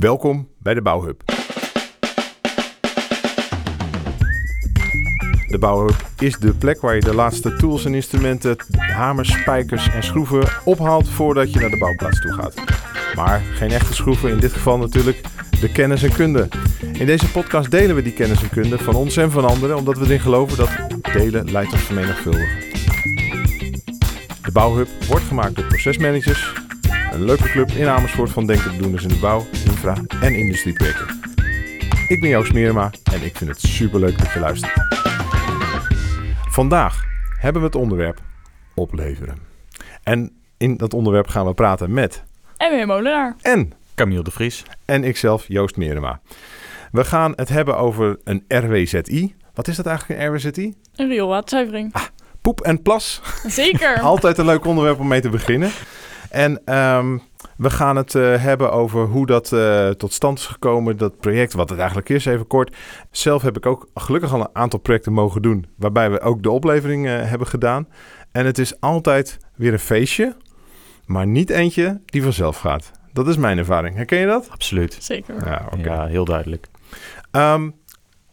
Welkom bij de Bouwhub. De Bouwhub is de plek waar je de laatste tools en instrumenten, hamers, spijkers en schroeven ophaalt voordat je naar de bouwplaats toe gaat. Maar geen echte schroeven, in dit geval natuurlijk de kennis en kunde. In deze podcast delen we die kennis en kunde van ons en van anderen, omdat we erin geloven dat delen leidt tot vermenigvuldigen. De Bouwhub wordt gemaakt door procesmanagers, een leuke club in Amersfoort van denken doeners in de bouw, infra en industrieprojecten. Ik ben Joost Meerma en ik vind het superleuk dat je luistert. Vandaag hebben we het onderwerp opleveren. En in dat onderwerp gaan we praten met En weer Molenaar. en Camille de Vries. en ikzelf, Joost Meerema. We gaan het hebben over een RWZI. Wat is dat eigenlijk, een RWZI? Een rioolwaterzuivering. Poep en plas. Zeker. Altijd een leuk onderwerp om mee te beginnen. En ehm, we gaan het eh, hebben over hoe dat eh, tot stand is gekomen, dat project, wat het eigenlijk is, even kort. Zelf heb ik ook gelukkig al een aantal projecten mogen doen, waarbij we ook de oplevering eh, hebben gedaan. En het is altijd weer een feestje, maar niet eentje die vanzelf gaat. Dat is mijn ervaring. Herken je dat? Absoluut. Zeker. Ja, oké. Ja, heel duidelijk. Ehm,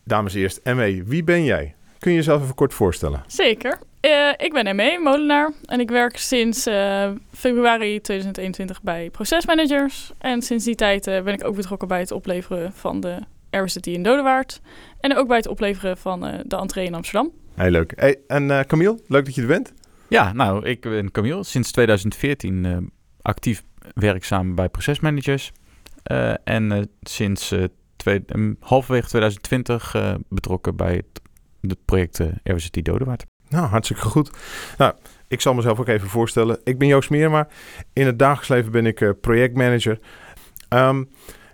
dames eerst, ME, wie ben jij? Kun je jezelf even kort voorstellen? Zeker. Eh, ik ben ME, Molenaar. En ik werk sinds eh, februari 2021 bij procesmanagers. En sinds die tijd eh, ben ik ook betrokken bij het opleveren van de RWCT in Dodewaard. En ook bij het opleveren van eh, de entree in Amsterdam. Heel leuk. Hey, en eh, Camille, leuk dat je er bent. Ja, nou, ik ben Camille. Sinds 2014 eh, actief werkzaam bij procesmanagers. Eh, en eh, sinds eh, twee, halverwege 2020 eh, betrokken bij het, het project RWCT Dodewaard. Nou, hartstikke goed. Nou, ik zal mezelf ook even voorstellen. Ik ben Joost Meerma. In het dagelijks leven ben ik eh, projectmanager. Ehm,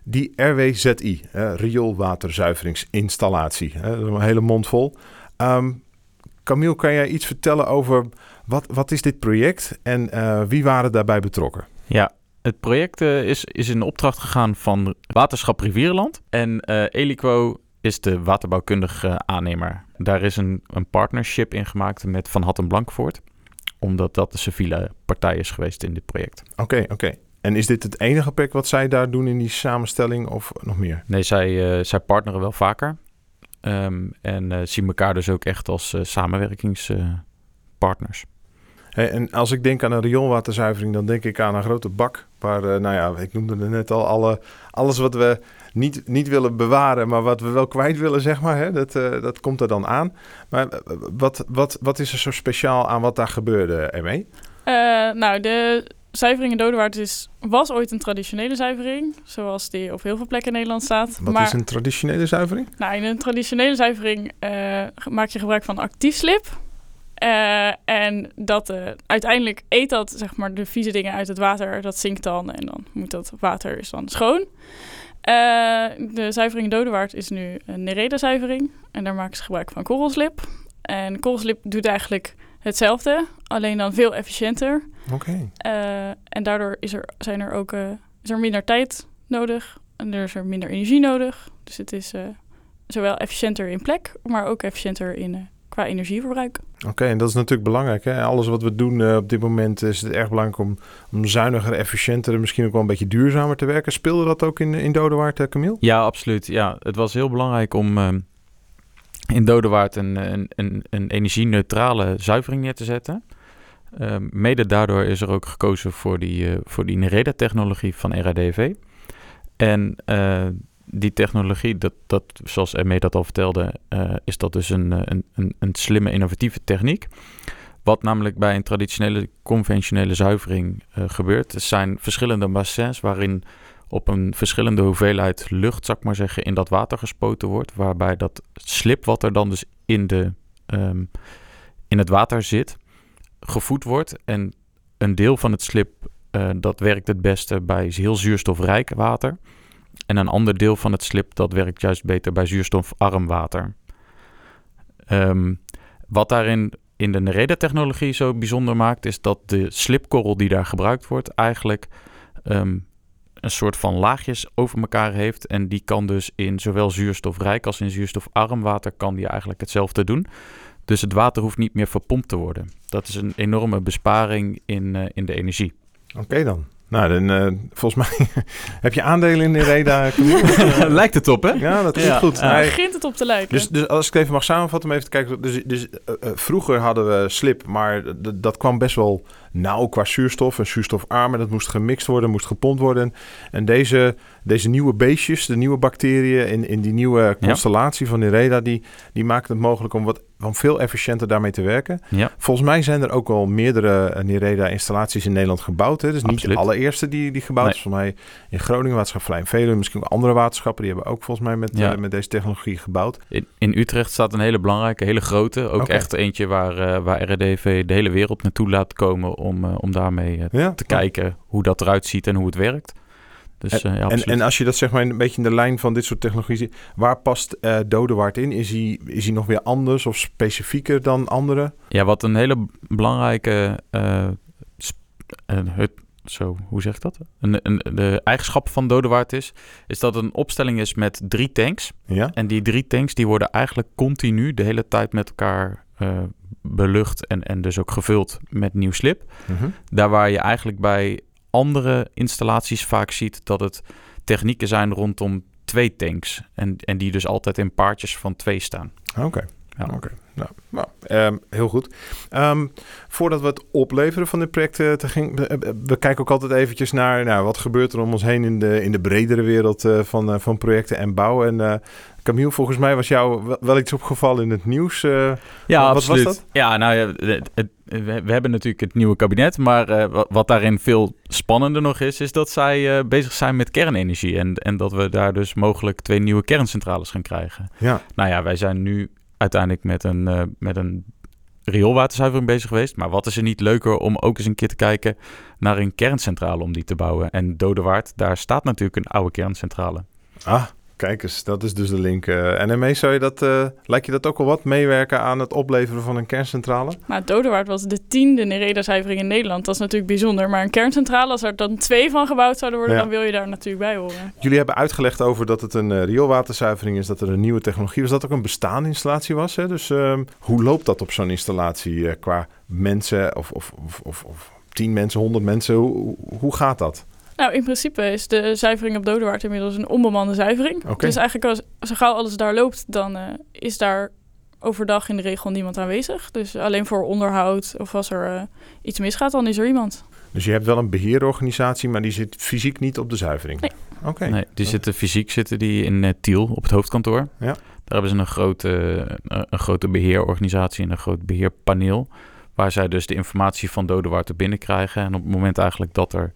die RWZI, eh rioolwaterzuiveringsinstallatie. Is een hele mond vol. Ehm, Camille, kan jij iets vertellen over wat, wat is dit project en eh, wie waren daarbij betrokken? Ja, het project is, is in opdracht gegaan van Waterschap Rivierenland. En eh Eliquo is de waterbouwkundige aannemer. Daar is een, een partnership in gemaakt met Van Hatten Blankvoort. Omdat dat de civiele partij is geweest in dit project. Oké, oké. En is dit het enige project wat zij daar doen in die samenstelling of nog meer? Nee, zij, eh, zij partneren wel vaker. Ehm, en eh, zien elkaar dus ook echt als eh, samenwerkingspartners. Hey, en als ik denk aan een rioolwaterzuivering, dan denk ik aan een grote bak. Waar, eh, nou ja, ik noemde het net al, alle, alles wat we niet, niet willen bewaren, maar wat we wel kwijt willen, zeg maar. Hè, dat, eh, dat komt er dan aan. Maar eh, wat, wat, wat is er zo speciaal aan wat daar gebeurde, ermee? Eh, nou, de zuivering in Dodewaard is, was ooit een traditionele zuivering. Zoals die op heel veel plekken in Nederland staat. Wat maar is een traditionele zuivering? Nou, in een traditionele zuivering maak je gebruik van actief slip. En dat, uiteindelijk eet dat zeg maar, de vieze dingen uit het water. Dat zinkt dan en dan moet dat water is dan schoon. Eh, de zuivering in Dodewaard is nu een Nereda-zuivering. En daar maken ze gebruik van korrelslip. En korrelslip doet eigenlijk hetzelfde, alleen dan veel efficiënter. Oké. Eh, en daardoor is er, zijn er ook, eh, is er minder tijd nodig en er is er minder energie nodig. Dus het is zowel efficiënter in plek, maar ook efficiënter in, qua energieverbruik. Oké, en dat is natuurlijk belangrijk. Hè? Alles wat we doen eh, op dit moment is het erg belangrijk om, om zuiniger, efficiënter en misschien ook wel een beetje duurzamer te werken. Speelde dat ook in, in Dodewaard, eh, Camille? Ja, absoluut. Ja, het was heel belangrijk om ehm, in Dodewaard een, een, een, een energie-neutrale zuivering neer te zetten. Ehm, mede daardoor is er ook gekozen voor die, eh, voor die Nereda-technologie van RADV. En eh, die technologie, dat, dat, zoals Emme dat al vertelde, eh, is dat dus een, eh, een, een, een slimme, innovatieve techniek. Wat namelijk bij een traditionele, conventionele zuivering eh, gebeurt. Zijn verschillende bassins waarin op een verschillende hoeveelheid lucht, zal ik maar zeggen, in dat water gespoten wordt. Waarbij dat slip, wat er dan dus in, de, ehm, in het water zit, gevoed wordt. En een deel van het slip, dat werkt het beste bij heel zuurstofrijk water. En een ander deel van het slip, dat werkt juist beter bij zuurstofarm water. Ehm, wat daarin in de Nereda-technologie zo bijzonder maakt, is dat de slipkorrel die daar gebruikt wordt, eigenlijk ehm, een soort van laagjes over elkaar heeft. En die kan dus in zowel zuurstofrijk als in zuurstofarm water kan die eigenlijk hetzelfde doen. Dus het water hoeft niet meer verpompt te worden. Dat is een enorme besparing in, eh, in de energie. Oké dan. Nou, dan, eh, volgens mij heb je aandelen in Nereda. Camille? Lijkt het op, hè? ja, dat is Ja, goed. ja. Nee, Begint het op te lijken. Dus, dus als ik het even mag samenvatten, om even te kijken. Dus, dus eh, eh, vroeger hadden we slip, maar dat kwam best wel nauw qua zuurstof en zuurstofarm. En dat moest gemixt worden, moest gepompt worden. En deze, deze nieuwe beestjes, de nieuwe bacteriën in, in die nieuwe constellatie van Nereda, die, die maken het mogelijk om wat om veel efficiënter daarmee te werken. Ja. Volgens mij zijn er ook al meerdere eh, Nereda-installaties in Nederland gebouwd. Hè? Dus niet de allereerste die, die gebouwd Nee. is. Volgens mij in Groningen, Waterschap Vlijn Veluwe, misschien ook andere waterschappen. Die hebben ook volgens mij met, Ja. eh, met deze technologie gebouwd. In, in Utrecht staat een hele belangrijke, hele grote. Ook echt eentje waar, eh, waar RDV de hele wereld naartoe laat komen om, eh, om daarmee eh, Ja? te kijken hoe dat eruit ziet en hoe het werkt. Dus eh, ja, En, en als je dat zeg maar een beetje in de lijn van dit soort technologie ziet, waar past eh Dodewaard in? Is hij, is hij nog weer anders of specifieker dan andere? Ja, wat een hele belangrijke het, zo, hoe zeg ik dat? Een, een, de eigenschap van Dodewaard is, is dat het een opstelling is met drie tanks. Ja? En die drie tanks die worden eigenlijk continu de hele tijd met elkaar belucht en, en dus ook gevuld met nieuw slip. Mhm. Daar waar je eigenlijk bij andere installaties vaak ziet dat het technieken zijn rondom twee tanks. En, en die dus altijd in paardjes van twee staan. Oké. Ja. Oké. Nou, nou ehm, heel goed. Ehm, voordat we het opleveren van dit project eh, te ging, we, we kijken ook altijd eventjes naar nou, wat gebeurt er om ons heen in de, in de bredere wereld eh, van, eh, van projecten en bouw. En eh, Camille, volgens mij was jou wel, iets opgevallen in het nieuws. eh. Ja, Wat was dat? Ja, nou ja, het, het- we, hebben natuurlijk het nieuwe kabinet, maar eh, wat, daarin veel spannender nog is, is dat zij eh, bezig zijn met kernenergie en, en dat we daar dus mogelijk twee nieuwe kerncentrales gaan krijgen. ja. Nou ja, wij zijn nu uiteindelijk met een, met een rioolwaterzuivering bezig geweest, maar wat is er niet leuker om ook eens een keer te kijken naar een kerncentrale om die te bouwen? En Dodewaard, daar staat natuurlijk een oude kerncentrale. Ah, kijk eens, dat is dus de link. eh. en daarmee zou je dat, eh, lijkt je dat ook al wat meewerken aan het opleveren van een kerncentrale? Maar Dodewaard was de tiende Nereda-zuivering in Nederland. Dat is natuurlijk bijzonder. Maar een kerncentrale, als er dan twee van gebouwd zouden worden, Ja. dan wil je daar natuurlijk bij horen. Jullie hebben uitgelegd over dat het een eh, rioolwaterzuivering is, dat er een nieuwe technologie was, dat ook een bestaande installatie was. Hè? Dus ehm, hoe loopt dat op zo'n installatie eh, qua mensen of, of, of, of, of tien mensen, honderd mensen? Hoe, hoe gaat dat? Nou, in principe is de zuivering op Dodewaard inmiddels een onbemande zuivering. Dus eigenlijk als zo gauw alles daar loopt, dan eh, is daar overdag in de regel niemand aanwezig. Dus alleen voor onderhoud of als er eh, iets misgaat, dan is er iemand. Dus je hebt wel een beheerorganisatie, maar die zit fysiek niet op de zuivering. Nee. Oké. Nee, die zitten fysiek zitten die in eh, Tiel op het hoofdkantoor. Ja. Daar hebben ze een grote, een grote beheerorganisatie en een groot beheerpaneel. Waar zij dus de informatie van Dodewaard te binnen krijgen. En op het moment eigenlijk dat er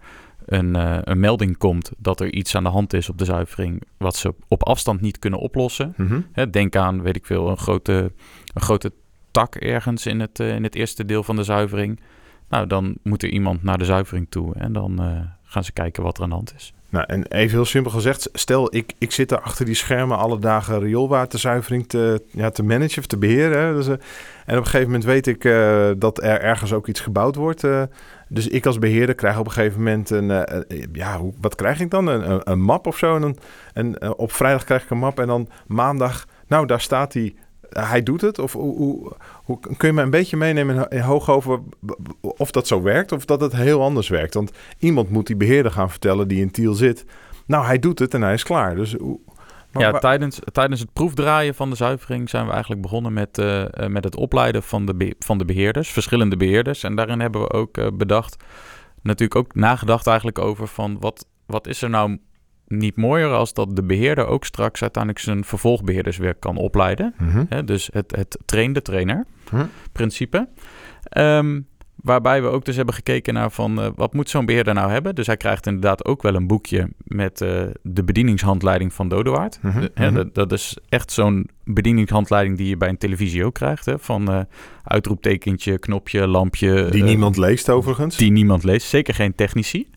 een, eh, een melding komt dat er iets aan de hand is op de zuivering. wat ze op afstand niet kunnen oplossen. Mhm. Hè, denk aan, weet ik veel, een grote, een grote tak ergens in het, eh, in het eerste deel van de zuivering. Nou, dan moet er iemand naar de zuivering toe. En dan eh, gaan ze kijken wat er aan de hand is. Nou, en even heel simpel gezegd, stel ik, ik zit daar achter die schermen alle dagen rioolwaterzuivering te, ja, te managen of te beheren. Hè. Dus, eh, en op een gegeven moment weet ik eh, dat er ergens ook iets gebouwd wordt. eh. dus ik als beheerder krijg op een gegeven moment een, ja, hoe, wat krijg ik dan? Een, een, map of zo. En, en op vrijdag krijg ik een map en dan maandag, nou daar staat hij. Hij doet het? Of hoe, hoe, hoe kun je me een beetje meenemen in, in hoog over of dat zo werkt of dat het heel anders werkt? Want iemand moet die beheerder gaan vertellen die in Tiel zit. Nou, hij doet het en hij is klaar. Dus maar ja, tijdens, tijdens het proefdraaien van de zuivering zijn we eigenlijk begonnen met, eh, eh, met het opleiden van de, be- van de beheerders, verschillende beheerders. En daarin hebben we ook eh, bedacht, natuurlijk ook nagedacht eigenlijk over van wat, wat is er nou niet mooier als dat de beheerder ook straks uiteindelijk zijn vervolgbeheerders weer kan opleiden. Mhm. Dus het, het train de trainer Hm. principe. Ehm, waarbij we ook dus hebben gekeken naar van eh, wat moet zo'n beheerder nou hebben. Dus hij krijgt inderdaad ook wel een boekje met eh, de bedieningshandleiding van Dodewaard. Mhm, mhm. dat, dat is echt zo'n bedieningshandleiding die je bij een televisie ook krijgt. Hè? Van eh, uitroeptekentje, knopje, lampje. Die niemand leest overigens. die niemand leest. Zeker geen technici.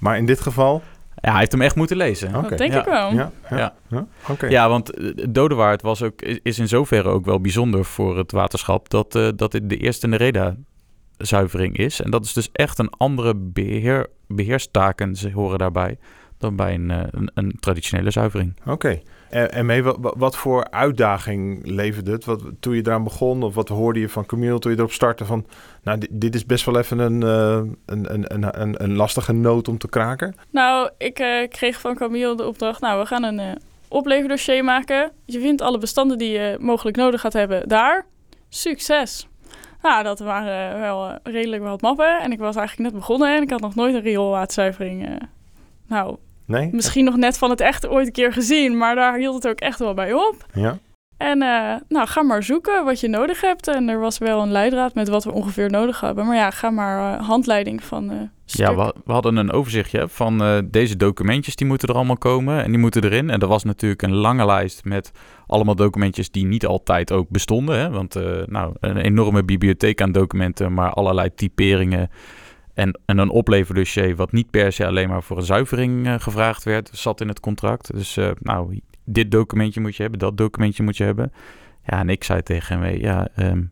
Maar in dit geval... Ja, hij heeft hem echt moeten lezen. Dat denk Ja. ik wel. Ja, ja, Ja. ja. oké. Ja, want eh, Dodewaard was ook, is- is in zoverre ook wel bijzonder voor het waterschap dat, eh, dat dit de eerste Nereda-zuivering is. En dat is dus echt een andere beheer, beheerstaken, ze horen daarbij, dan bij een, eh, een, een traditionele zuivering. Oké. En, en mee, wat, wat voor uitdaging leverde het? Wat, toen je eraan begon, of wat hoorde je van Camille toen je erop startte? Van, nou, dit, dit is best wel even een, uh, een, een, een, een, lastige noot om te kraken. Nou, ik uh, kreeg van Camille de opdracht, nou, we gaan een uh, opleverdossier maken. Je vindt alle bestanden die je mogelijk nodig gaat hebben daar. Succes! Nou, dat waren wel redelijk wat mappen. En ik was eigenlijk net begonnen en ik had nog nooit een rioolwaterzuivering. nou, Nee? Misschien nog net van het echt ooit een keer gezien, maar daar hield het ook echt wel bij op. Ja. En uh, nou, ga maar zoeken wat je nodig hebt. En er was wel een leidraad met wat we ongeveer nodig hebben. Maar ja, ga maar uh, handleiding van uh, Ja, we, we, hadden een overzichtje van deze documentjes, die moeten er allemaal komen. En die moeten erin. En er was natuurlijk een lange lijst met allemaal documentjes die niet altijd ook bestonden. Hè? Want nou, een enorme bibliotheek aan documenten, maar allerlei typeringen en, en een opleverdossier wat niet per se alleen maar voor een zuivering uh, gevraagd werd, zat in het contract. Dus uh, nou, dit documentje moet je hebben, dat documentje moet je hebben. Ja, en ik zei tegen hem, ja, um,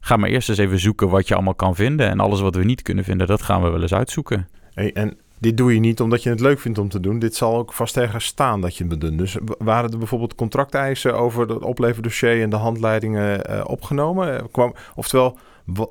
ga maar eerst eens even zoeken wat je allemaal kan vinden. En alles wat we niet kunnen vinden, dat gaan we wel eens uitzoeken. Hey, en dit doe je niet omdat je het leuk vindt om te doen. Dit zal ook vast tegen staan dat je het doet. Dus waren er bijvoorbeeld contracteisen over het opleverdossier en de handleidingen uh, opgenomen? Kwam, oftewel,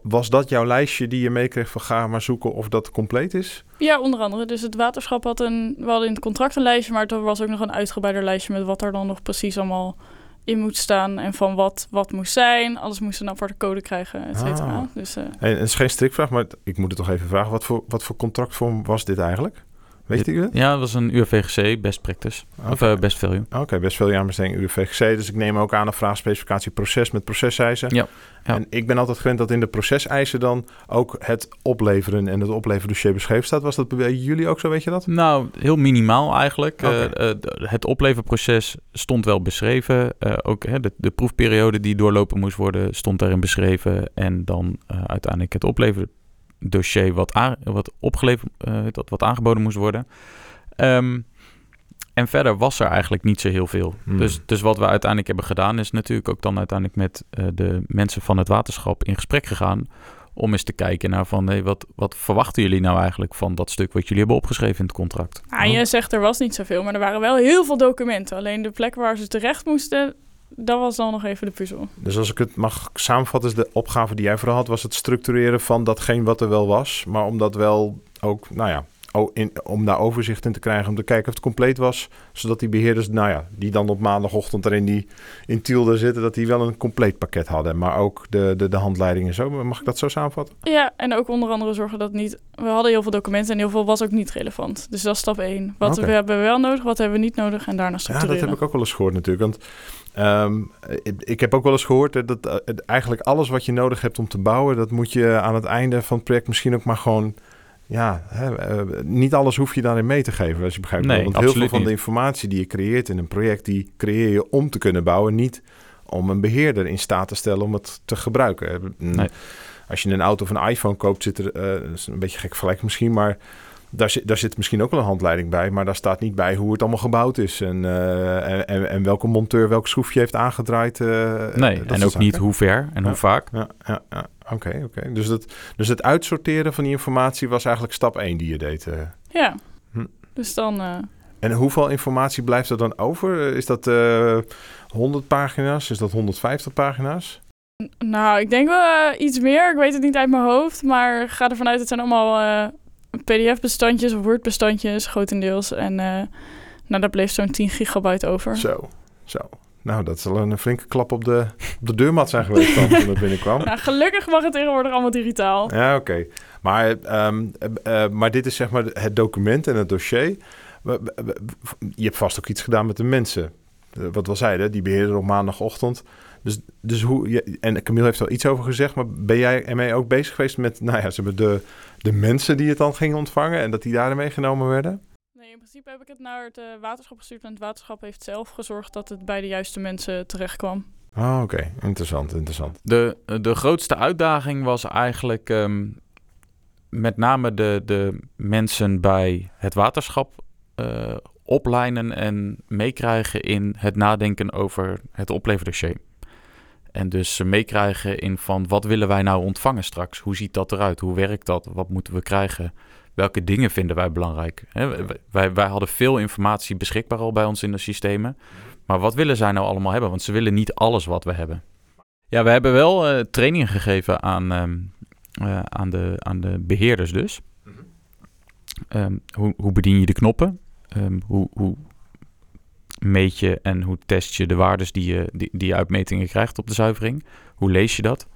was dat jouw lijstje die je meekreeg van ga maar zoeken of dat compleet is? Ja, onder andere. Dus het waterschap had een, we hadden in het contract een lijstje, maar er was ook nog een uitgebreider lijstje met wat er dan nog precies allemaal in moet staan en van wat wat moest zijn. Alles moest een aparte code krijgen, et cetera. Ah. Dus, uh, en het is geen strikvraag, maar ik moet het toch even vragen. Wat voor, wat voor contractvorm was dit eigenlijk? Weet? Ja, dat was een UFVGC, best practice. Okay. Of uh, best value. Oké, okay, best value aanbesteding UFVGC. Dus ik neem ook aan een vraagspecificatie proces met proceseisen. Ja. ja. En ik ben altijd gewend dat in de proceseisen dan ook het opleveren en het opleverdossier beschreven staat. Was dat bij jullie ook zo, weet je dat? Nou, heel minimaal eigenlijk. Okay. Uh, uh, het opleverproces stond wel beschreven. Ook de, de, proefperiode die doorlopen moest worden stond daarin beschreven. En dan uiteindelijk het opleveren dossier wat, aan, wat opgeleverd, uh, dat wat aangeboden moest worden. Um, en verder was er eigenlijk niet zo heel veel. Hmm. Dus, dus wat we uiteindelijk hebben gedaan, is natuurlijk ook dan uiteindelijk met uh, de mensen van het waterschap in gesprek gegaan. Om eens te kijken naar van hey, wat, wat verwachten jullie nou eigenlijk van dat stuk wat jullie hebben opgeschreven in het contract? Ah, je zegt er was niet zoveel, maar er waren wel heel veel documenten. Alleen de plek waar ze terecht moesten, dat was dan nog even de puzzel. Dus als ik het mag samenvatten, is de opgave die jij vooral had, was het structureren van datgene wat er wel was. Maar om dat wel ook, nou ja, in, om daar overzicht in te krijgen, om te kijken of het compleet was. Zodat die beheerders, nou ja, die dan op maandagochtend erin die in Tielde zitten, dat die wel een compleet pakket hadden. Maar ook de, de, de handleidingen zo. Mag ik dat zo samenvatten? Ja, en ook onder andere zorgen dat niet... We hadden heel veel documenten en heel veel was ook niet relevant. Dus dat is stap één. Wat Oké. we hebben wel nodig, wat hebben we niet nodig en daarna Ja, structureren. dat heb ik ook wel eens gehoord natuurlijk. Want ehm, ik, heb ook wel eens gehoord hè, dat eh, eigenlijk alles wat je nodig hebt om te bouwen, dat moet je aan het einde van het project misschien ook maar gewoon. Ja, hè, eh, niet alles hoef je daarin mee te geven, als je begrijpt. Nee, Want heel veel van de informatie die je creëert in een project, die creëer je om te kunnen bouwen, niet om een beheerder in staat te stellen om het te gebruiken. Nee. Als je een auto of een iPhone koopt, zit er, eh, een beetje gek vergelijk misschien, maar daar zit, daar zit misschien ook wel een handleiding bij, maar daar staat niet bij hoe het allemaal gebouwd is en, eh, en, en, en welke monteur welk schroefje heeft aangedraaid. eh, Nee, en ook niet hoe ver en Ja. hoe vaak. Ja, ja, ja. oké, oké. Dus, dat, dus het uitsorteren van die informatie was eigenlijk stap 1 die je deed. eh. Ja, Hm. dus dan... eh, En hoeveel informatie blijft er dan over? Is dat eh 100 pagina's? Is dat 150 pagina's? n- nou, ik denk wel iets meer. Ik weet het niet uit mijn hoofd. Maar ga ervan uit, het zijn allemaal eh, pdf-bestandjes of word-bestandjes, grotendeels. En eh, nou, daar bleef zo'n 10 gigabyte over. Zo, zo. Nou, dat zal een flinke klap op de, op de deurmat zijn geweest dan toen het binnenkwam. Nou, gelukkig mag het tegenwoordig allemaal digitaal. Ja, oké. Maar, ehm, eh, eh, maar dit is zeg maar het document en het dossier. Je hebt vast ook iets gedaan met de mensen. Wat we zeiden, die beheerder op maandagochtend. Dus, dus hoe, je- en Camille heeft er iets over gezegd, maar ben jij ermee ook bezig geweest met nou ja, ze hebben de, de mensen die het dan gingen ontvangen en dat die daarin meegenomen werden? Nee, in principe heb ik het naar het eh, waterschap gestuurd. En het waterschap heeft zelf gezorgd dat het bij de juiste mensen terecht kwam. Ah, oké. Interessant, interessant. De, de grootste uitdaging was eigenlijk ehm, met name de, de mensen bij het waterschap eh, oplijnen en meekrijgen in het nadenken over het opleverdossier. En dus ze meekrijgen in van wat willen wij nou ontvangen straks? Hoe ziet dat eruit? Hoe werkt dat? Wat moeten we krijgen? welke dingen vinden wij belangrijk? Wij, wij hadden veel informatie beschikbaar al bij ons in de systemen. Maar wat willen zij nou allemaal hebben? Want ze willen niet alles wat we hebben. Ja, we hebben wel uh, trainingen gegeven aan, um, uh, aan, de, aan de beheerders dus. Um, hoe, hoe bedien je de knoppen? Um, hoe, hoe meet je en hoe test je de waardes die je, die, die je uit metingen krijgt op de zuivering? Hoe lees je dat?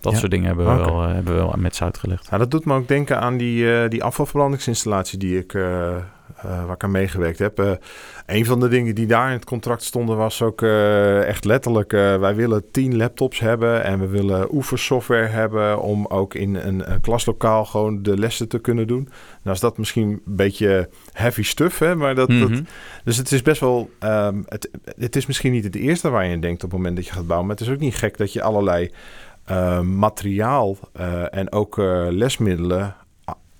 Dat Ja. soort dingen hebben we, wel, eh, hebben we wel met ze uitgelegd. Ja, dat doet me ook denken aan die, eh, die afvalverbrandingsinstallatie die ik, eh, eh, waar ik aan meegewerkt heb. Eh, een van de dingen die daar in het contract stonden was ook eh, echt letterlijk... wij willen tien laptops hebben en we willen oefensoftware hebben... om ook in een, een klaslokaal gewoon de lessen te kunnen doen. Nou is dat misschien een beetje heavy stuff, hè? Maar dat, dat, Mhm. dus het is best wel. ehm, het, het is misschien niet het eerste waar je aan denkt op het moment dat je gaat bouwen. Maar het is ook niet gek dat je allerlei materiaal en ook lesmiddelen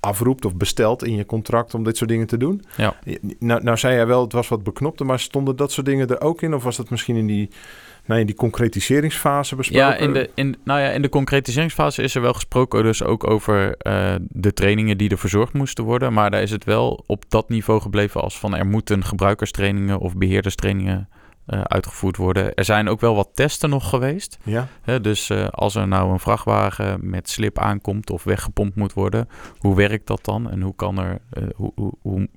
afroept of bestelt in je contract om dit soort dingen te doen. Ja. Nou, nou zei jij wel, het was wat beknopter, maar stonden dat soort dingen er ook in? Of was dat misschien in die, nou, in die concretiseringsfase besproken? Ja, in de, in, nou ja, in de concretiseringsfase is er wel gesproken dus ook over eh, de trainingen die er verzorgd moesten worden. Maar daar is het wel op dat niveau gebleven als van er moeten gebruikerstrainingen of beheerderstrainingen eh, uitgevoerd worden. Er zijn ook wel wat testen nog geweest. Ja, Hè, dus eh, als er nou een vrachtwagen met slip aankomt of weggepompt moet worden, hoe werkt dat dan? En hoe kan er, eh, hoe, hoe, hoe,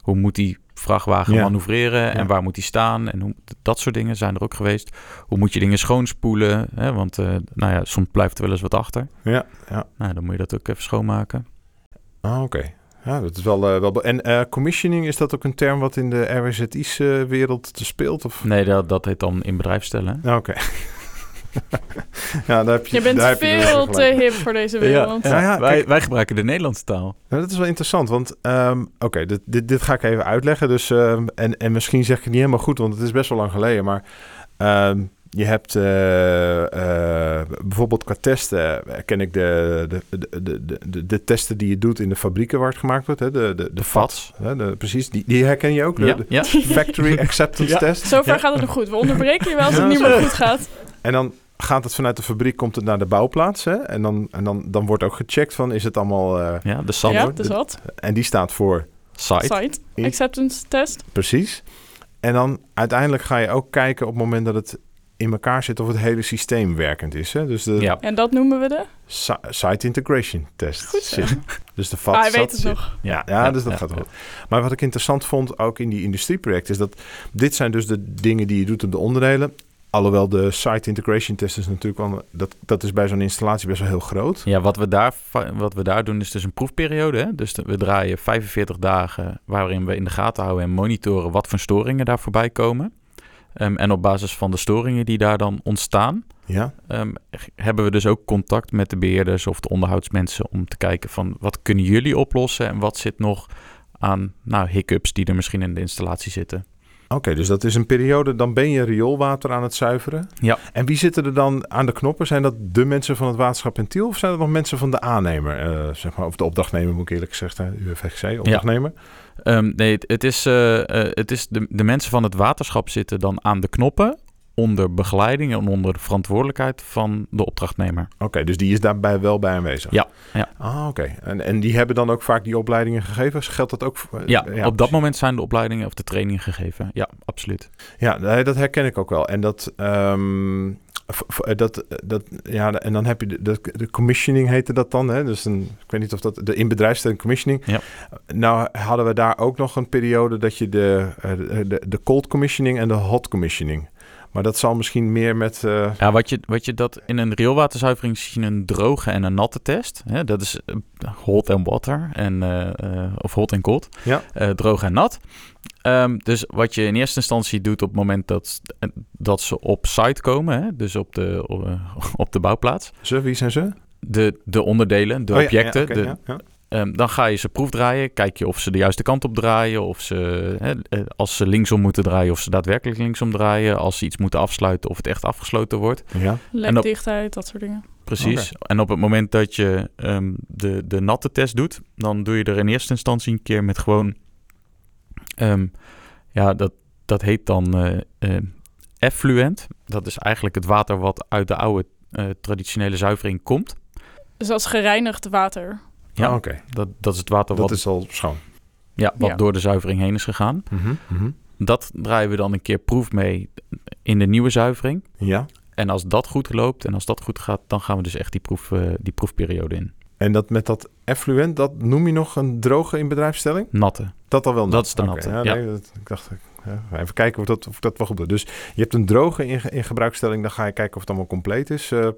hoe moet die vrachtwagen Ja. manoeuvreren en waar moet die staan? En hoe, dat soort dingen zijn er ook geweest. Hoe moet je dingen schoonspoelen? Hè? Want nou ja, soms blijft er wel eens wat achter. ja, ja. Nou, dan moet je dat ook even schoonmaken. Ah, oké. Ja, dat is wel... eh, wel en eh, commissioning, is dat ook een term wat in de RWZI's-wereld te speelt? Of? Nee, dat, dat heet dan in bedrijf stellen. Nou, Oké. ja, daar heb je, Je bent daar heb je dus veel te hip voor deze wereld. Ja, ja, wij, wij gebruiken de Nederlandse taal. Nou, dat is wel interessant, want ehm, oké, dit, dit, dit ga ik even uitleggen. Dus, ehm, en, en misschien zeg ik het niet helemaal goed, want het is best wel lang geleden. Maar ehm, je hebt eh, eh, bijvoorbeeld qua testen, eh, ken ik de, de, de, de, de, de testen die je doet in de fabrieken waar het gemaakt wordt. Hè? De, de, de VATS. Hè? De, precies, die, die herken je ook. De, Ja, de ja. Factory Acceptance Ja. Test. Zover Ja. gaat het nog goed. We onderbreken je wel als Ja, het niet meer goed gaat. En dan gaat het vanuit de fabriek, komt het naar de bouwplaats. Hè? En, dan, en dan, dan wordt ook gecheckt van, is het allemaal... eh, ja, de SAT. Ja, dus wat. en die staat voor Site. Site. Acceptance test. Precies. En dan uiteindelijk ga je ook kijken op het moment dat het in elkaar zit of het hele systeem werkend is. Hè? Dus de Ja. En dat noemen we de... si- site integration test. Goed zo. zit. Dus de vat Ah, hij weet het nog. Ja, ja, dus dat gaat wel. Maar wat ik interessant vond, ook in die industrieprojecten, is dat dit zijn dus de dingen die je doet op de onderdelen. Alhoewel de site integration test is natuurlijk wel, dat, dat is bij zo'n installatie best wel heel groot. Ja, wat we, daar, wat we daar doen is dus een proefperiode. Hè? Dus we draaien 45 dagen waarin we in de gaten houden en monitoren wat voor storingen daar voorbij komen. Ehm, en op basis van de storingen die daar dan ontstaan, Ja, ehm, hebben we dus ook contact met de beheerders of de onderhoudsmensen om te kijken van wat kunnen jullie oplossen en wat zit nog aan nou, hiccups die er misschien in de installatie zitten. oké, dus dat is een periode, dan ben je rioolwater aan het zuiveren. Ja. En wie zitten er dan aan de knoppen? Zijn dat de mensen van het waterschap in Tiel of zijn dat nog mensen van de aannemer? eh, zeg maar, of de opdrachtnemer moet ik eerlijk gezegd zijn, UFXC, opdrachtnemer? Ehm, nee, het, het is, eh, eh, het is de, de mensen van het waterschap zitten dan aan de knoppen onder begeleiding en onder de verantwoordelijkheid van de opdrachtnemer. Oké, dus die is daarbij wel bij aanwezig? Ja, ja. Ah, oké. En, en die hebben dan ook vaak die opleidingen gegeven? Geldt dat ook? voor- Ja, op dat precies. moment zijn de opleidingen of de trainingen gegeven. Ja, absoluut. Ja, dat herken ik ook wel. En dat... ehm, dat, dat, ja, en dan heb je de, de, de commissioning heette dat dan. Hè? Dus een, ik weet niet of dat de inbedrijfstelling commissioning. Ja. Nou hadden we daar ook nog een periode dat je de, eh, de, de, de cold commissioning en de hot commissioning. Maar dat zal misschien meer met. eh, Ja, wat je, wat je dat in een rioolwaterzuivering zie je een droge en een natte test. Hè? Dat is eh, hot and water en, eh, of hot en cold. Ja. Eh, droog en nat. Ehm, dus wat je in eerste instantie doet op het moment dat, dat ze op site komen, hè? dus op de, op de bouwplaats. ze, wie zijn ze? De, de onderdelen, de Oh ja, objecten, ja, de, Ehm, dan ga je ze proefdraaien. Kijk je of ze de juiste kant op draaien. Of ze, hè, eh, als ze linksom moeten draaien, of ze daadwerkelijk linksom draaien. Als ze iets moeten afsluiten, of het echt afgesloten wordt. ja. Lekdichtheid, dat soort dingen. Precies. En op het moment dat je ehm, de, de natte test doet, dan doe je er in eerste instantie een keer met gewoon. ehm, ja, dat, dat heet dan eh, eh, effluent. Dat is eigenlijk het water wat uit de oude eh, traditionele zuivering komt. Dus als gereinigd water. Ja, Ah, Oké, dat, dat is het water dat wat, is al schoon. ja, wat Ja. door de zuivering heen is gegaan. Mhm, mhm. Dat draaien we dan een keer proef mee in de nieuwe zuivering. Ja, En als dat goed loopt en als dat goed gaat, dan gaan we dus echt die, proef, eh, die proefperiode in. en dat met dat effluent, dat noem je nog een droge in bedrijfstelling? Natte. Dat al wel nat. Dat is de natte, ja, ja. nee, dat- ik dacht, ja, even kijken of dat, of dat wel goed doet. Dus je hebt een droge in, in gebruikstelling, dan ga je kijken of het allemaal compleet is. Eh,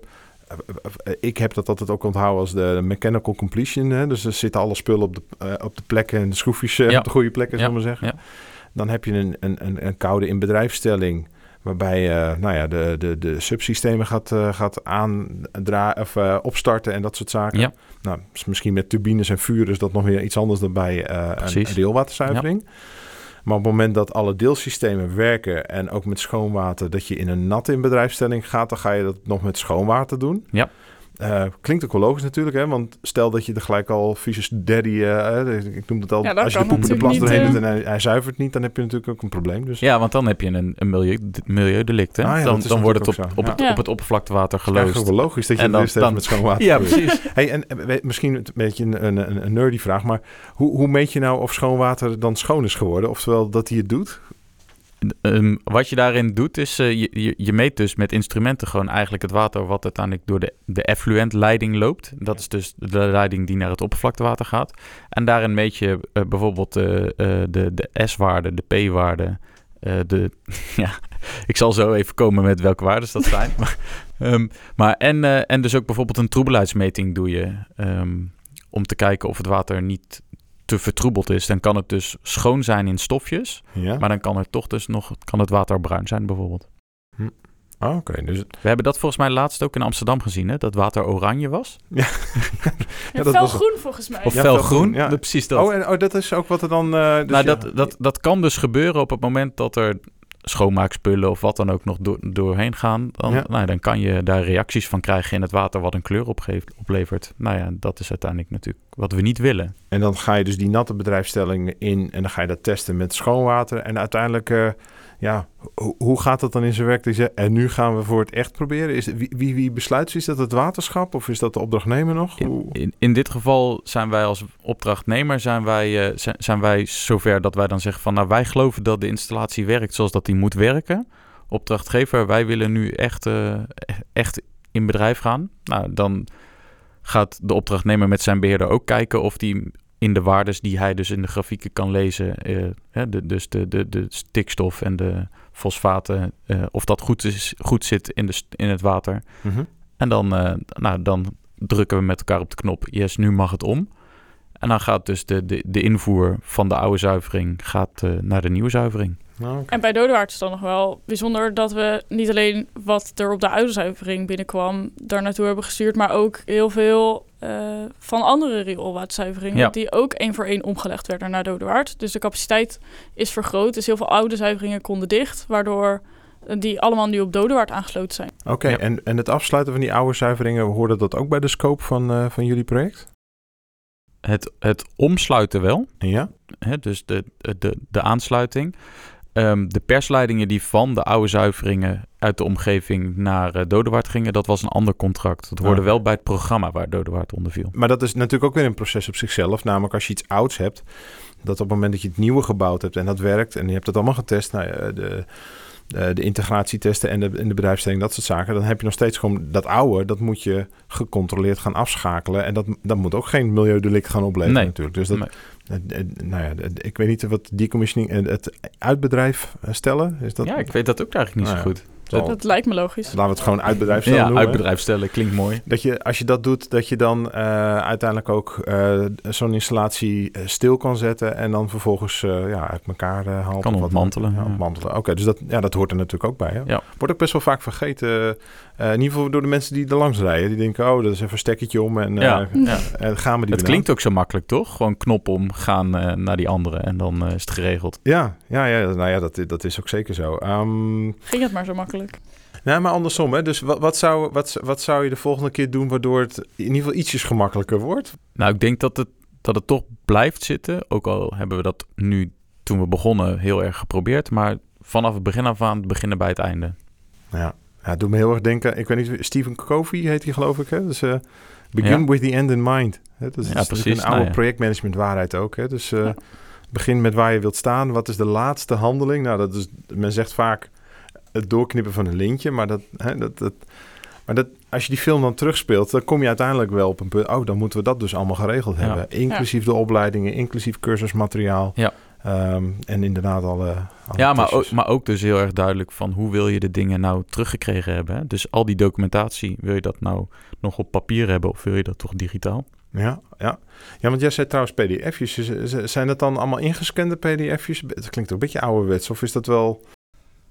ik heb dat altijd ook onthouden als de mechanical completion. Hè? Dus er zitten alle spullen op de, eh, op de plekken en de schroefjes eh, Ja. op de goede plekken, Ja, zullen we zeggen. ja. Dan heb je een, een, een, een koude in bedrijfstelling. Waarbij je nou ja, de, de, de subsystemen gaat, gaat aandra of, opstarten en dat soort zaken. Nou, is misschien met turbines en vuur is dat nog weer iets anders dan bij een Precies. rioolwaterzuivering. Maar op het moment dat alle deelsystemen werken en ook met schoonwater, dat je in een natte in bedrijfstelling gaat, dan ga je dat nog met schoonwater doen. Ja. Eh, klinkt ook wel logisch natuurlijk, hè? want stel dat je er gelijk al visus daddy, eh, eh, ik noem het al, Ja, dat als je de poep in de plas doorheen niet, doet en hij, hij zuivert niet, dan heb je natuurlijk ook een probleem. Dus Ja, want dan heb je een, een milieu, milieudelict. Hè? Ah ja, dan dat is dan wordt het op, op, het, Ja. op het oppervlaktewater het is geloosd. ook wel logisch dat je En het dan- dan- met schoonwater Ja, doet. precies. Hey, en eh, weet- misschien een beetje een, een, nerdy vraag, maar hoe, hoe meet je nou of schoonwater dan schoon is geworden? Oftewel dat hij het doet? Ehm, wat je daarin doet, is eh, je, je, je meet dus met instrumenten gewoon eigenlijk het water wat uiteindelijk door de, de effluentleiding loopt. Dat is dus de leiding die naar het oppervlaktewater gaat. En daarin meet je eh, bijvoorbeeld eh, de, de S-waarde, de P-waarde, de... ja, ik zal zo even komen met welke waarden dat zijn. maar, ehm, maar en, en dus ook bijvoorbeeld een troebelheidsmeting doe je ehm, om te kijken of het water niet te vertroebeld is. Dan kan het dus schoon zijn in stofjes. Ja. Maar dan kan er toch dus nog kan het water bruin zijn, bijvoorbeeld. Ah, Oké, dus We hebben dat volgens mij laatst ook in Amsterdam gezien, hè? Dat water oranje was. Ja, dat was felgroen volgens mij. Of Ja, felgroen. ja. Precies dat. Oh, en, oh, dat is ook wat er dan... eh, dus nou, ja, dat, dat, dat kan dus gebeuren op het moment dat er schoonmaakspullen of wat dan ook nog door, doorheen gaan. Dan, Ja. nou, dan kan je daar reacties van krijgen in het water wat een kleur opgeeft, oplevert. Nou ja, dat is uiteindelijk natuurlijk wat we niet willen. En dan ga je dus die natte bedrijfstelling in en dan ga je dat testen met schoonwater. En uiteindelijk, eh, ja, ho- hoe gaat dat dan in zijn werk? Zegt, En nu gaan we voor het echt proberen. Is, wie, wie, wie besluit? Is dat het waterschap of is dat de opdrachtnemer nog? In, in dit geval zijn wij als opdrachtnemer zijn wij, eh, zijn, zijn wij zover dat wij dan zeggen van nou wij geloven dat de installatie werkt zoals dat die moet werken. Opdrachtgever, wij willen nu echt, eh, echt in bedrijf gaan. Nou, dan gaat de opdrachtnemer met zijn beheerder ook kijken of die in de waardes die hij dus in de grafieken kan lezen, eh, hè, de, dus de, de, de stikstof en de fosfaten, eh, of dat goed, is, goed zit in, de, st- in het water. Mhm. En dan, eh, nou, dan drukken we met elkaar op de knop, yes, nu mag het om. En dan gaat dus de, de, de invoer van de oude zuivering gaat, eh, naar de nieuwe zuivering. Nou, oké. En bij Dodewaard is het dan nog wel bijzonder dat we niet alleen wat er op de oude zuivering binnenkwam, daar naartoe hebben gestuurd, maar ook heel veel eh, van andere rioolwaterzuiveringen, Ja. die ook één voor één omgelegd werden naar Dodewaard. Dus de capaciteit is vergroot, dus heel veel oude zuiveringen konden dicht, waardoor eh, die allemaal nu op Dodewaard aangesloten zijn. Oké, Ja. en, en het afsluiten van die oude zuiveringen, hoorde dat ook bij de scope van, eh, van jullie project? Het, het omsluiten wel, Ja? hè, dus de, de, de aansluiting. Ehm, de persleidingen die van de oude zuiveringen uit de omgeving naar uh, Dodewaard gingen, dat was een ander contract. Dat hoorde wel bij het programma waar Dodewaard onder viel. Maar dat is natuurlijk ook weer een proces op zichzelf. Namelijk als je iets ouds hebt, dat op het moment dat je het nieuwe gebouwd hebt en dat werkt en je hebt het allemaal getest, nou, ja, de, de, de integratietesten en de, en de bedrijfsstelling, dat soort zaken, dan heb je nog steeds gewoon dat oude, dat moet je gecontroleerd gaan afschakelen. En dat, dat moet ook geen milieudelict gaan opleveren Nee. natuurlijk. Dus dat, Nee. eh, eh, nou ja, ik weet niet wat decommissioning, eh, het uitbedrijf eh, stellen, is dat? ja, ik weet dat ook eigenlijk niet Nou zo goed. Zal- Dat lijkt me logisch. Laten we het gewoon uitbedrijf stellen Ja, noemen. uitbedrijf stellen klinkt mooi. Dat je, als je dat doet, dat je dan eh, uiteindelijk ook eh, zo'n installatie eh, stil kan zetten en dan vervolgens eh, ja, uit elkaar eh haalt. Kan wat Ja, ja. ontmantelen. Oké, dus dat, ja, dat hoort er natuurlijk ook bij. Hè? Ja. Wordt ook best wel vaak vergeten. Eh, in ieder geval door de mensen die er langs rijden. Die denken, oh, dat is even een stekkertje om en eh, Ja, ja. eh, gaan we die Het klinkt ook zo makkelijk, toch? Gewoon knop om, gaan eh, naar die andere en dan eh, is het geregeld. Ja, ja, ja, nou ja, dat, dat is ook zeker zo. Ehm, Ging het maar zo makkelijk. nou, maar andersom, hè. Dus wat, wat, zou, wat, wat zou je de volgende keer doen waardoor het in ieder geval ietsjes gemakkelijker wordt? Nou, ik denk dat het, dat het toch blijft zitten. Ook al hebben we dat nu, toen we begonnen, heel erg geprobeerd. Maar vanaf het begin af aan beginnen bij het einde. Ja. Ja, het doet me heel erg denken. Ik weet niet, Stephen Covey heet hij geloof ik. Hè? Dus uh, begin Ja. with the end in mind. Hè? Dat is, Ja, precies. een oude Nou projectmanagement waarheid ook. Hè? Dus eh, begin met waar je wilt staan. Wat is de laatste handeling? Nou, dat is, men zegt vaak het doorknippen van een lintje. Maar, dat, hè, dat, dat, maar dat, als je die film dan terugspeelt, dan kom je uiteindelijk wel op een punt. Oh, dan moeten we dat dus allemaal geregeld hebben. Inclusief de opleidingen, inclusief cursusmateriaal. Ja. Ehm, en inderdaad alle, alle Ja, maar ook, maar ook dus heel erg duidelijk van hoe wil je de dingen nou teruggekregen hebben. Hè? Dus al die documentatie, wil je dat nou nog op papier hebben of wil je dat toch digitaal? Ja, ja. ja, want jij zei trouwens pdf'jes. Z- Zijn dat dan allemaal ingescande pdf'jes? Het klinkt ook een beetje ouderwets. Of is dat wel...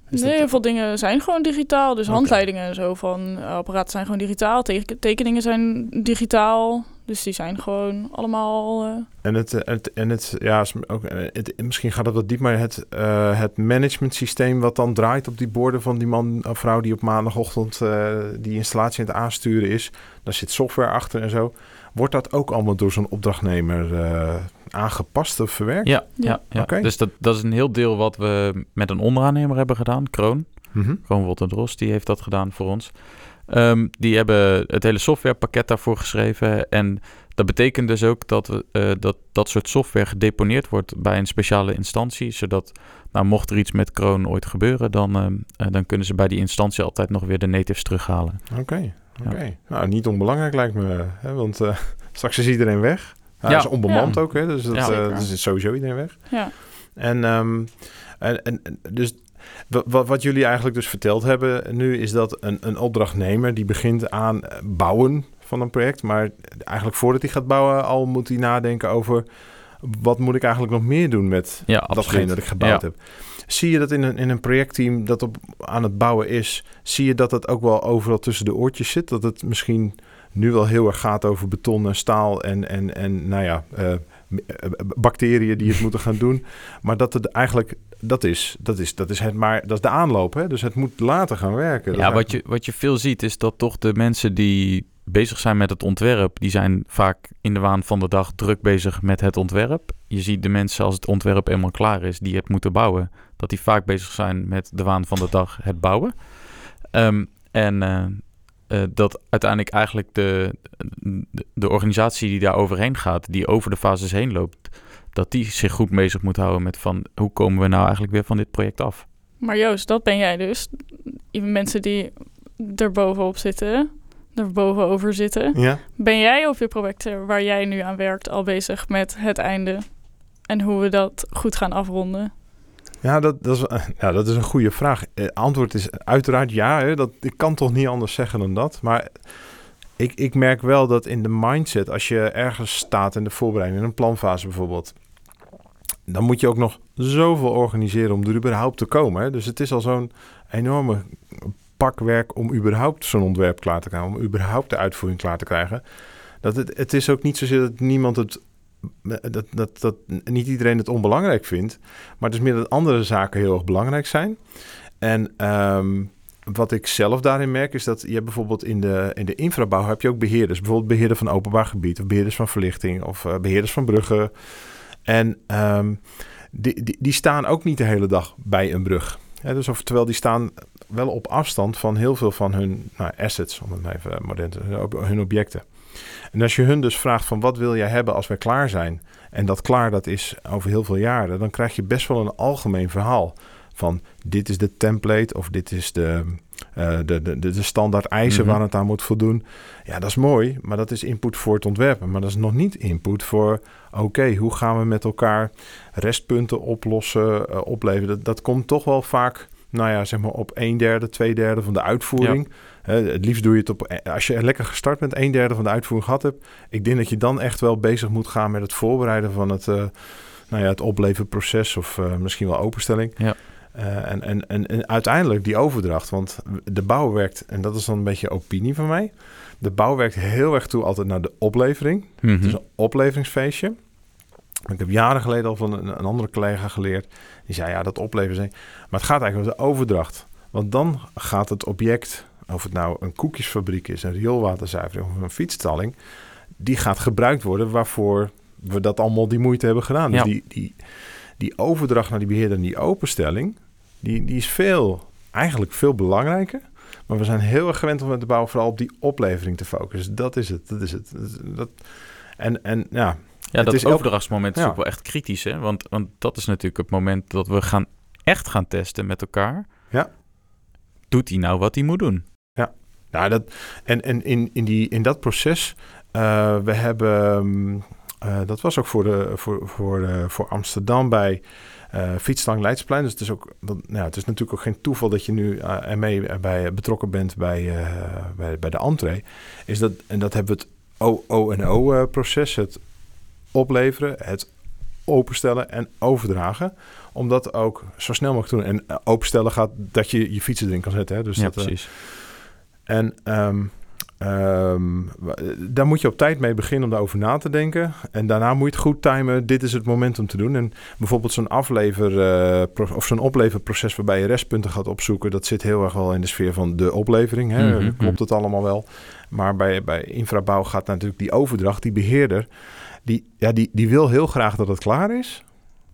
is nee, dat- heel veel dingen zijn gewoon digitaal. Dus handleidingen en zo van eh, apparaten zijn gewoon digitaal. Teken- tekeningen zijn digitaal. Dus die zijn gewoon allemaal... eh, En het, eh, het, en het, ja, is ook, eh, het, misschien gaat het wat diep, maar het, eh het management systeem wat dan draait op die borden van die man of vrouw die op maandagochtend eh, die installatie aan het aansturen is, daar zit software achter en zo. Wordt dat ook allemaal door zo'n opdrachtnemer eh, aangepast of verwerkt? Ja, Ja. Oké. dus dat, dat is een heel deel wat we met een onderaannemer hebben gedaan, Kroon. Kroon Wolt en Dros, die heeft dat gedaan voor ons. Ehm, die hebben het hele softwarepakket daarvoor geschreven. En dat betekent dus ook dat, eh, dat dat soort software gedeponeerd wordt bij een speciale instantie. Zodat, nou, mocht er iets met Kroon ooit gebeuren, dan, ehm, eh, dan kunnen ze bij die instantie altijd nog weer de natives terughalen. Oké, oké. Nou, niet onbelangrijk lijkt me, hè, want eh, straks is iedereen weg. Hij Ja. is onbemand Ja. ook, hè, dus, dat, Ja. dus is sowieso iedereen weg. ja. En, ehm, en, en en dus wa- wa- wat jullie eigenlijk dus verteld hebben nu is dat een, een opdrachtnemer die begint aan eh, bouwen van een project, maar eigenlijk voordat hij gaat bouwen al moet hij nadenken over wat moet ik eigenlijk nog meer doen met Ja, datgene dat ik gebouwd Ja. heb. Zie je dat in een, in een projectteam dat op, aan het bouwen is, zie je dat dat ook wel overal tussen de oortjes zit? Dat het misschien nu wel heel erg gaat over beton en staal en, en, en nou ja, eh, bacteriën die het moeten gaan doen. Maar dat het eigenlijk, dat is, dat is, dat is het maar, dat is de aanloop. Hè? Dus het moet later gaan werken. Ja, wat je, wat je veel ziet is dat toch de mensen die bezig zijn met het ontwerp, die zijn vaak in de waan van de dag druk bezig met het ontwerp. Je ziet de mensen als het ontwerp eenmaal klaar is, die het moeten bouwen, dat die vaak bezig zijn met de waan van de dag het bouwen. Ehm, en eh, eh, dat uiteindelijk eigenlijk de, de, de organisatie die daar overheen gaat, die over de fases heen loopt, dat die zich goed bezig moet houden met van hoe komen we nou eigenlijk weer van dit project af. Maar Joost, dat ben jij dus. Die Mensen die er bovenop zitten, er bovenover zitten. Ja? Ben jij op je projecten waar jij nu aan werkt al bezig met het einde? En hoe we dat goed gaan afronden? Ja, dat, dat, is, eh, ja, dat is een goede vraag. Eh, antwoord is uiteraard ja. Hè. Dat, ik kan toch niet anders zeggen dan dat. Maar ik, ik merk wel dat in de mindset, als je ergens staat in de voorbereiding, in een planfase bijvoorbeeld, dan moet je ook nog zoveel organiseren om er überhaupt te komen. Hè. Dus het is al zo'n enorme pak werk om überhaupt zo'n ontwerp klaar te krijgen, om überhaupt de uitvoering klaar te krijgen. Dat het, het is ook niet zozeer dat niemand het, dat, dat, dat niet iedereen het onbelangrijk vindt. Maar het is meer dat andere zaken heel erg belangrijk zijn. En ehm, wat ik zelf daarin merk is dat je bijvoorbeeld in de, in de infrabouw heb je ook beheerders. Bijvoorbeeld beheerder van openbaar gebied of beheerders van verlichting of eh, beheerders van bruggen. En ehm, die, die, die staan ook niet de hele dag bij een brug. Hè, dus terwijl die staan wel op afstand van heel veel van hun nou, assets, om het even modern te hun objecten. En als je hun dus vraagt van wat wil jij hebben als wij klaar zijn, en dat klaar dat is over heel veel jaren, dan krijg je best wel een algemeen verhaal van dit is de template of dit is de, eh, de, de, de, standaard eisen Mhm. waar het aan moet voldoen. Ja, dat is mooi, maar dat is input voor het ontwerpen. Maar dat is nog niet input voor, oké, hoe gaan we met elkaar restpunten oplossen, eh, opleveren. Dat, dat komt toch wel vaak, nou ja, zeg maar op een derde, twee derde van de uitvoering. Het liefst doe je het op, eh, als je lekker gestart met een derde van de uitvoering gehad hebt. Ik denk dat je dan echt wel bezig moet gaan met het voorbereiden van het, eh, nou ja, het opleverproces of eh, misschien wel openstelling. Ja. En, en, en, en uiteindelijk die overdracht. Want de bouw werkt, en dat is dan een beetje opinie van mij. De bouw werkt heel erg toe altijd naar de oplevering. Mhm. Het is een opleveringsfeestje. Ik heb jaren geleden al van een, een andere collega geleerd. Die zei, ja, dat opleveren... zijn- Maar het gaat eigenlijk om de overdracht. Want dan gaat het object, of het nou een koekjesfabriek is... een rioolwaterzuivering of een fietsstalling... die gaat gebruikt worden waarvoor we dat allemaal die moeite hebben gedaan. Dus die, die, die overdracht naar die beheerder en die openstelling... Die, die is veel, eigenlijk veel belangrijker... Maar we zijn heel erg gewend om met de bouw vooral op die oplevering te focussen. Dat is het. Dat is het. Dat, en, en ja, dat is overdrachtsmoment is ook wel echt kritisch, hè? Want, want dat is natuurlijk het moment dat we gaan echt gaan testen met elkaar. Ja. Doet hij nou wat hij moet doen? Nou, dat, en en in, in, die, in dat proces, eh, we hebben, eh, dat was ook voor, de, voor, voor, eh, voor Amsterdam bij eh Fietsstang Leidsplein. Dus het is, ook, dat, nou, het is natuurlijk ook geen toeval dat je nu ermee bij, betrokken bent bij, bij, bij de entree. Is dat, en dat hebben we het O-O-N-O-proces, het opleveren, het openstellen en overdragen. Om dat ook zo snel mogelijk te doen. En openstellen gaat dat je je fietsen erin kan zetten. Hè? Dus ja, dat, precies. En ehm, ehm, daar moet je op tijd mee beginnen om daarover na te denken. En daarna moet je het goed timen. Dit is het moment om te doen. En bijvoorbeeld zo'n aflever eh, of zo'n opleverproces waarbij je restpunten gaat opzoeken. Dat zit heel erg wel in de sfeer van de oplevering. Hè? Mhm, Klopt het allemaal wel? Maar bij, bij infrabouw gaat natuurlijk die overdracht, die beheerder. Die, ja, die, die wil heel graag dat het klaar is.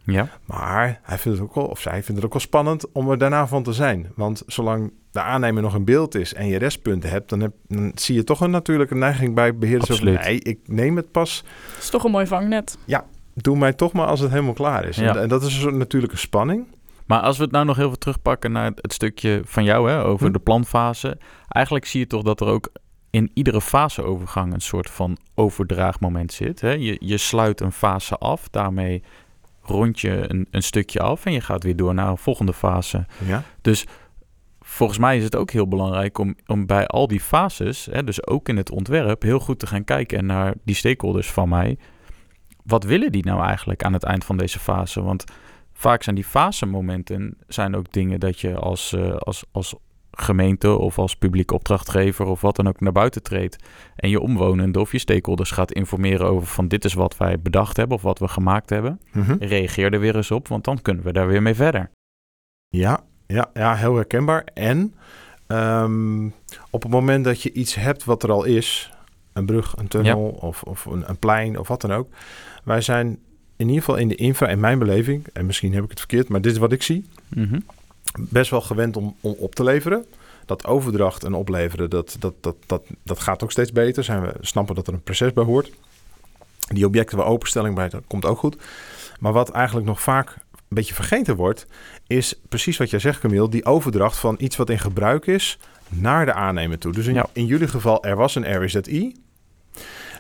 Ja, Maar hij vindt het ook wel, of zij vindt het ook wel spannend om er daarna van te zijn. Want zolang de aannemer nog in beeld is en je restpunten hebt, dan, heb, dan zie je toch een natuurlijke neiging bij beheerders. over, Absoluut. nee, ik neem het pas. Het is toch een mooi vangnet. Doe mij toch maar als het helemaal klaar is. Ja. En, en dat is een soort natuurlijke spanning. maar als we het nou nog heel veel terugpakken naar het stukje van jou, hè, over Hm. de planfase. Eigenlijk zie je toch dat er ook in iedere faseovergang een soort van overdraagmoment zit. Hè? Je, je sluit een fase af, daarmee rond je een, een stukje af en je gaat weer door naar een volgende fase. Ja. Volgens mij is het ook heel belangrijk om, om bij al die fases, hè, dus ook in het ontwerp, heel goed te gaan kijken naar die stakeholders van mij. Wat willen die nou eigenlijk aan het eind van deze fase? Want vaak zijn die fasemomenten zijn ook dingen dat je als, eh, als, als gemeente of als publieke opdrachtgever of wat dan ook naar buiten treedt. En je omwonenden of je stakeholders gaat informeren over van dit is wat wij bedacht hebben of wat we gemaakt hebben. Mhm. Reageer er weer eens op, want dan kunnen we daar weer mee verder. Ja, ja, ja, heel herkenbaar. En ehm, op het moment dat je iets hebt wat er al is, een brug, een tunnel of, of een, een plein of wat dan ook. Wij zijn in ieder geval in de infra, in mijn beleving, en misschien heb ik het verkeerd, maar dit is wat ik zie, Mhm. best wel gewend om, om op te leveren. Dat overdracht en opleveren, dat, dat, dat, dat, dat gaat ook steeds beter. Zijn we snappen dat er een proces bij hoort. Die objecten waar openstelling bij, dat komt ook goed. Maar wat eigenlijk nog vaak een beetje vergeten wordt, is precies wat jij zegt, Camille, die overdracht van iets wat in gebruik is naar de aannemer toe. Dus in, Ja. in jullie geval, er was een RWZI.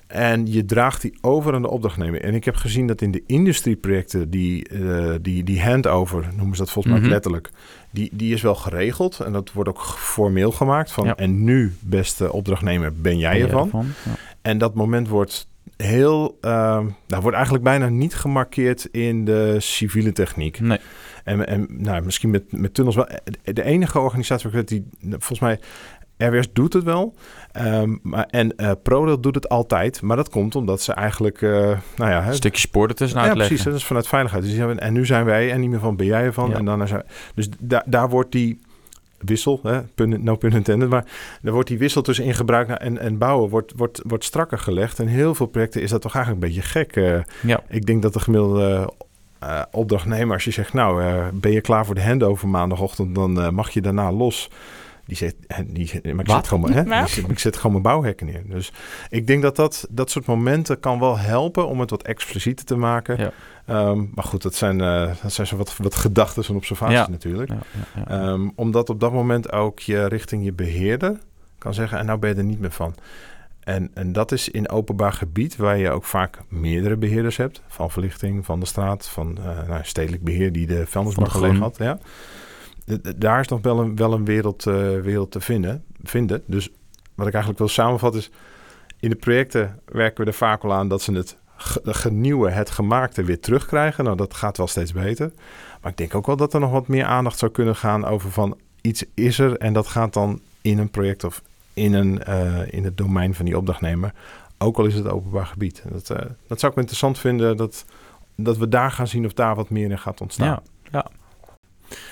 En je draagt die over aan de opdrachtnemer. En ik heb gezien dat in de industrieprojecten, die, eh, die, die handover, noemen ze dat volgens mij Mhm. letterlijk, die, die is wel geregeld. En dat wordt ook formeel gemaakt. Van, Ja. En nu, beste opdrachtnemer, ben jij Ben ervan? Ja. En dat moment wordt heel, ehm, nou, wordt eigenlijk bijna niet gemarkeerd in de civiele techniek. Nee. En, en nou, misschien met, met tunnels wel. De enige organisatie waar ik weet die, volgens mij, RWS doet het wel. Ehm, maar, en eh ProRail doet het altijd. Maar dat komt omdat ze eigenlijk, eh, nou ja... Een stukje spoor ertussen ja, uitleggen. precies. Dat is vanuit veiligheid. Dus die hebben, en nu zijn wij en niet meer van ben jij ervan. Ja. En dan zijn, dus da, daar wordt die wissel, hè, pun, no pun intended, maar daar wordt die wissel tussen in gebruik en, en bouwen wordt, wordt, wordt strakker gelegd. En heel veel projecten is dat toch eigenlijk een beetje gek. eh. Ja. ik denk dat de gemiddelde eh, opdrachtnemer, als je zegt, nou, eh, ben je klaar voor de handover maandagochtend, dan mag je daarna los. Die zegt, die, maar ik Wat? zet, gewoon, mijn- hè, zet- ik zet gewoon mijn bouwhekken neer. Dus ik denk dat, dat dat soort momenten kan wel helpen om het wat explicieter te maken. Ja. Ehm, maar goed, dat zijn, eh, dat zijn zo wat, wat gedachten en observaties Ja. natuurlijk. Ehm, omdat op dat moment ook je richting je beheerder kan zeggen... en nou ben je er niet meer van. En, en dat is in openbaar gebied waar je ook vaak meerdere beheerders hebt. Van verlichting, van de straat, van eh, nou, stedelijk beheer die de vuilnisbak gelegen had. Ja. Daar is nog wel een, wel een wereld, eh, wereld te vinden, vinden. Dus wat ik eigenlijk wil samenvatten is... in de projecten werken we er vaak al aan dat ze het genieuwe, het gemaakte weer terugkrijgen. Nou, dat gaat wel steeds beter. Maar ik denk ook wel dat er nog wat meer aandacht zou kunnen gaan over van iets is er en dat gaat dan in een project of in, een, eh, in het domein van die opdrachtnemer. Ook al is het openbaar gebied. Dat, eh, dat zou ik interessant vinden dat, dat we daar gaan zien of daar wat meer in gaat ontstaan. Ja,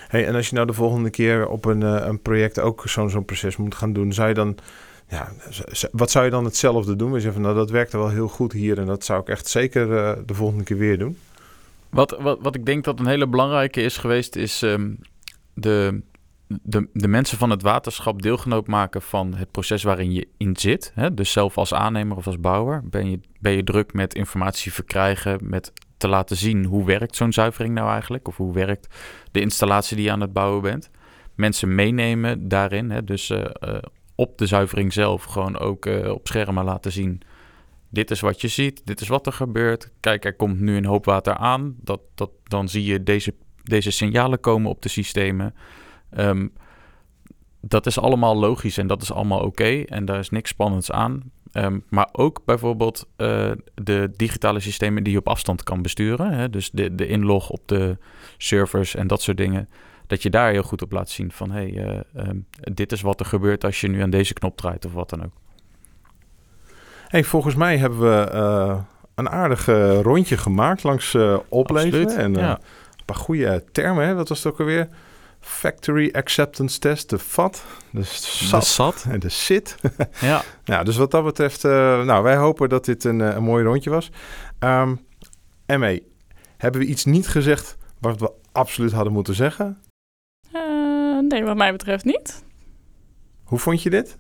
Hey, en als je nou de volgende keer op een, eh, een project ook zo'n zo'n proces moet gaan doen, zou je dan, ja, wat zou je dan hetzelfde doen? We zeggen van, nou, dat werkte wel heel goed hier en dat zou ik echt zeker eh, de volgende keer weer doen. Wat, wat, wat ik denk dat een hele belangrijke is geweest, is ehm, de, de, de mensen van het waterschap deelgenoot maken van het proces waarin je in zit. Hè? Dus zelf als aannemer of als bouwer ben je, ben je druk met informatie verkrijgen, met te laten zien hoe werkt zo'n zuivering nou eigenlijk, of hoe werkt de installatie die je aan het bouwen bent. Mensen meenemen daarin, hè? dus uh, uh, op de zuivering zelf gewoon ook uh, op schermen laten zien. Dit is wat je ziet, dit is wat er gebeurt. Kijk, er komt nu een hoop water aan. Dat, dat, dan zie je deze, deze signalen komen op de systemen. Um, dat is allemaal logisch en dat is allemaal oké. En daar is niks spannends aan. Um, maar ook bijvoorbeeld uh, de digitale systemen die je op afstand kan besturen. Hè? Dus de, de inlog op de servers en dat soort dingen. Dat je daar heel goed op laat zien van... hé, hey, uh, um, dit is wat er gebeurt als je nu aan deze knop draait of wat dan ook. Hey, volgens mij hebben we uh, een aardig rondje gemaakt langs opleveren. En ja. een paar goede termen. Hè? Wat was het ook alweer? Factory Acceptance Test, de FAT, de SAT, de SAT. en de SIT. ja. nou, dus wat dat betreft, uh, nou, wij hopen dat dit een, een mooi rondje was. Um, ME, hebben we iets niet gezegd wat we absoluut hadden moeten zeggen? Uh, nee, wat mij betreft niet. Hoe vond je dit?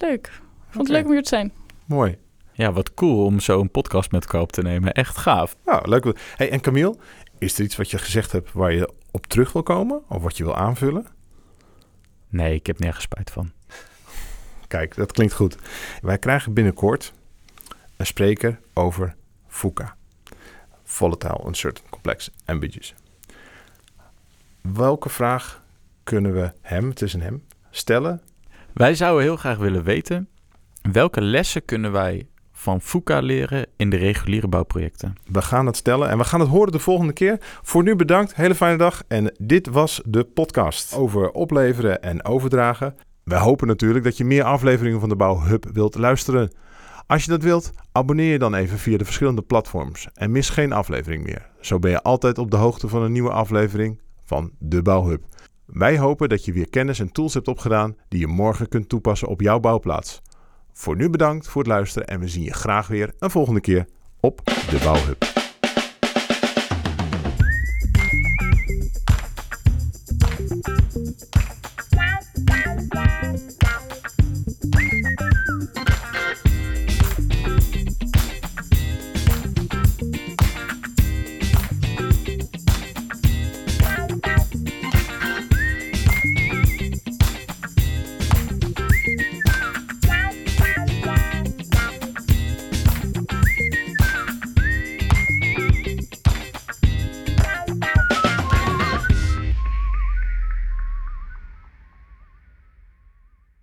Leuk. Vond het okay. leuk om hier te zijn. Mooi. Ja, wat cool om zo een podcast met elkaar op te nemen. Echt gaaf. Nou, leuk. Hey, en Camille, is er iets wat je gezegd hebt waar je op terug wil komen? Of wat je wil aanvullen? Nee, ik heb nergens spijt van. Kijk, dat klinkt goed. Wij krijgen binnenkort een spreker over VUCA. Volatile, Uncertain, Complex, Ambiguous. Welke vraag kunnen we hem, het is een hem, stellen? Wij zouden heel graag willen weten... welke lessen kunnen wij van FUCA leren in de reguliere bouwprojecten? We gaan het stellen en we gaan het horen de volgende keer. Voor nu bedankt, hele fijne dag. En dit was de podcast over opleveren en overdragen. We hopen natuurlijk dat je meer afleveringen van de Bouwhub wilt luisteren. Als je dat wilt, abonneer je dan even via de verschillende platforms en mis geen aflevering meer. Zo ben je altijd op de hoogte van een nieuwe aflevering van de Bouwhub. Wij hopen dat je weer kennis en tools hebt opgedaan die je morgen kunt toepassen op jouw bouwplaats. Voor nu bedankt voor het luisteren en we zien je graag weer een volgende keer op de Bouwhub.